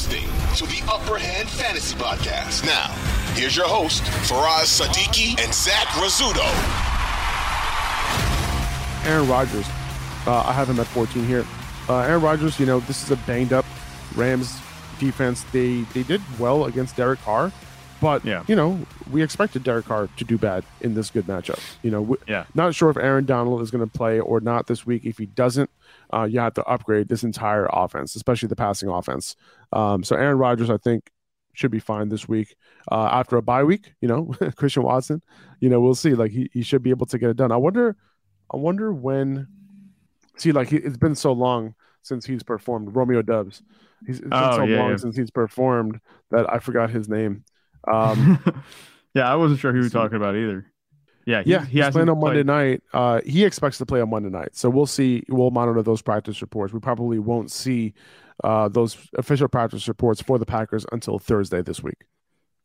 listening to the Upper Hand Fantasy Podcast. Now, here's your host, Faraz Sadiki and Zach Rizzuto. Aaron Rodgers. Uh, I have him at 14 here. Uh, Aaron Rodgers, you know, this is a banged up Rams defense. They they did well against Derek Carr, but Yeah. you know, we expected Derek Carr to do bad in this good matchup. You know, w- Yeah. not sure if Aaron Donald is going to play or not this week. If he doesn't, uh, you have to upgrade this entire offense, especially the passing offense. Um, so Aaron Rodgers, I think, should be fine this week. Uh, after a bye week, you know, Christian Watson, you know, we'll see. Like he, he should be able to get it done. I wonder, I wonder when. See, like he, it's been so long since he's performed. Romeo Doubs. He's it's been Oh, so yeah, long yeah. since he's performed that I forgot his name. Um, yeah, I wasn't sure who you were talking about either. Yeah, he, yeah, he he's playing on Monday night. Uh, he expects to play on Monday night, so we'll see. We'll monitor those practice reports. We probably won't see uh, those official practice reports for the Packers until Thursday this week.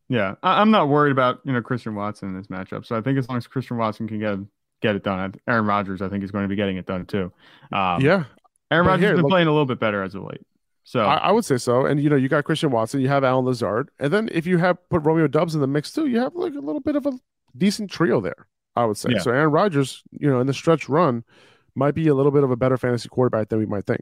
Yeah, I, I'm not worried about you know Christian Watson in this matchup. So I think as long as Christian Watson can get get it done, Aaron Rodgers I think is going to be getting it done too. Um, yeah, Aaron Rodgers has been look- playing a little bit better as of late. So I, I would say so. And you know, you got Christian Watson, you have Allen Lazard, and then if you have put Romeo Doubs in the mix too, you have like a little bit of a decent trio there. I would say. Yeah. So Aaron Rodgers, you know, in the stretch run, might be a little bit of a better fantasy quarterback than we might think.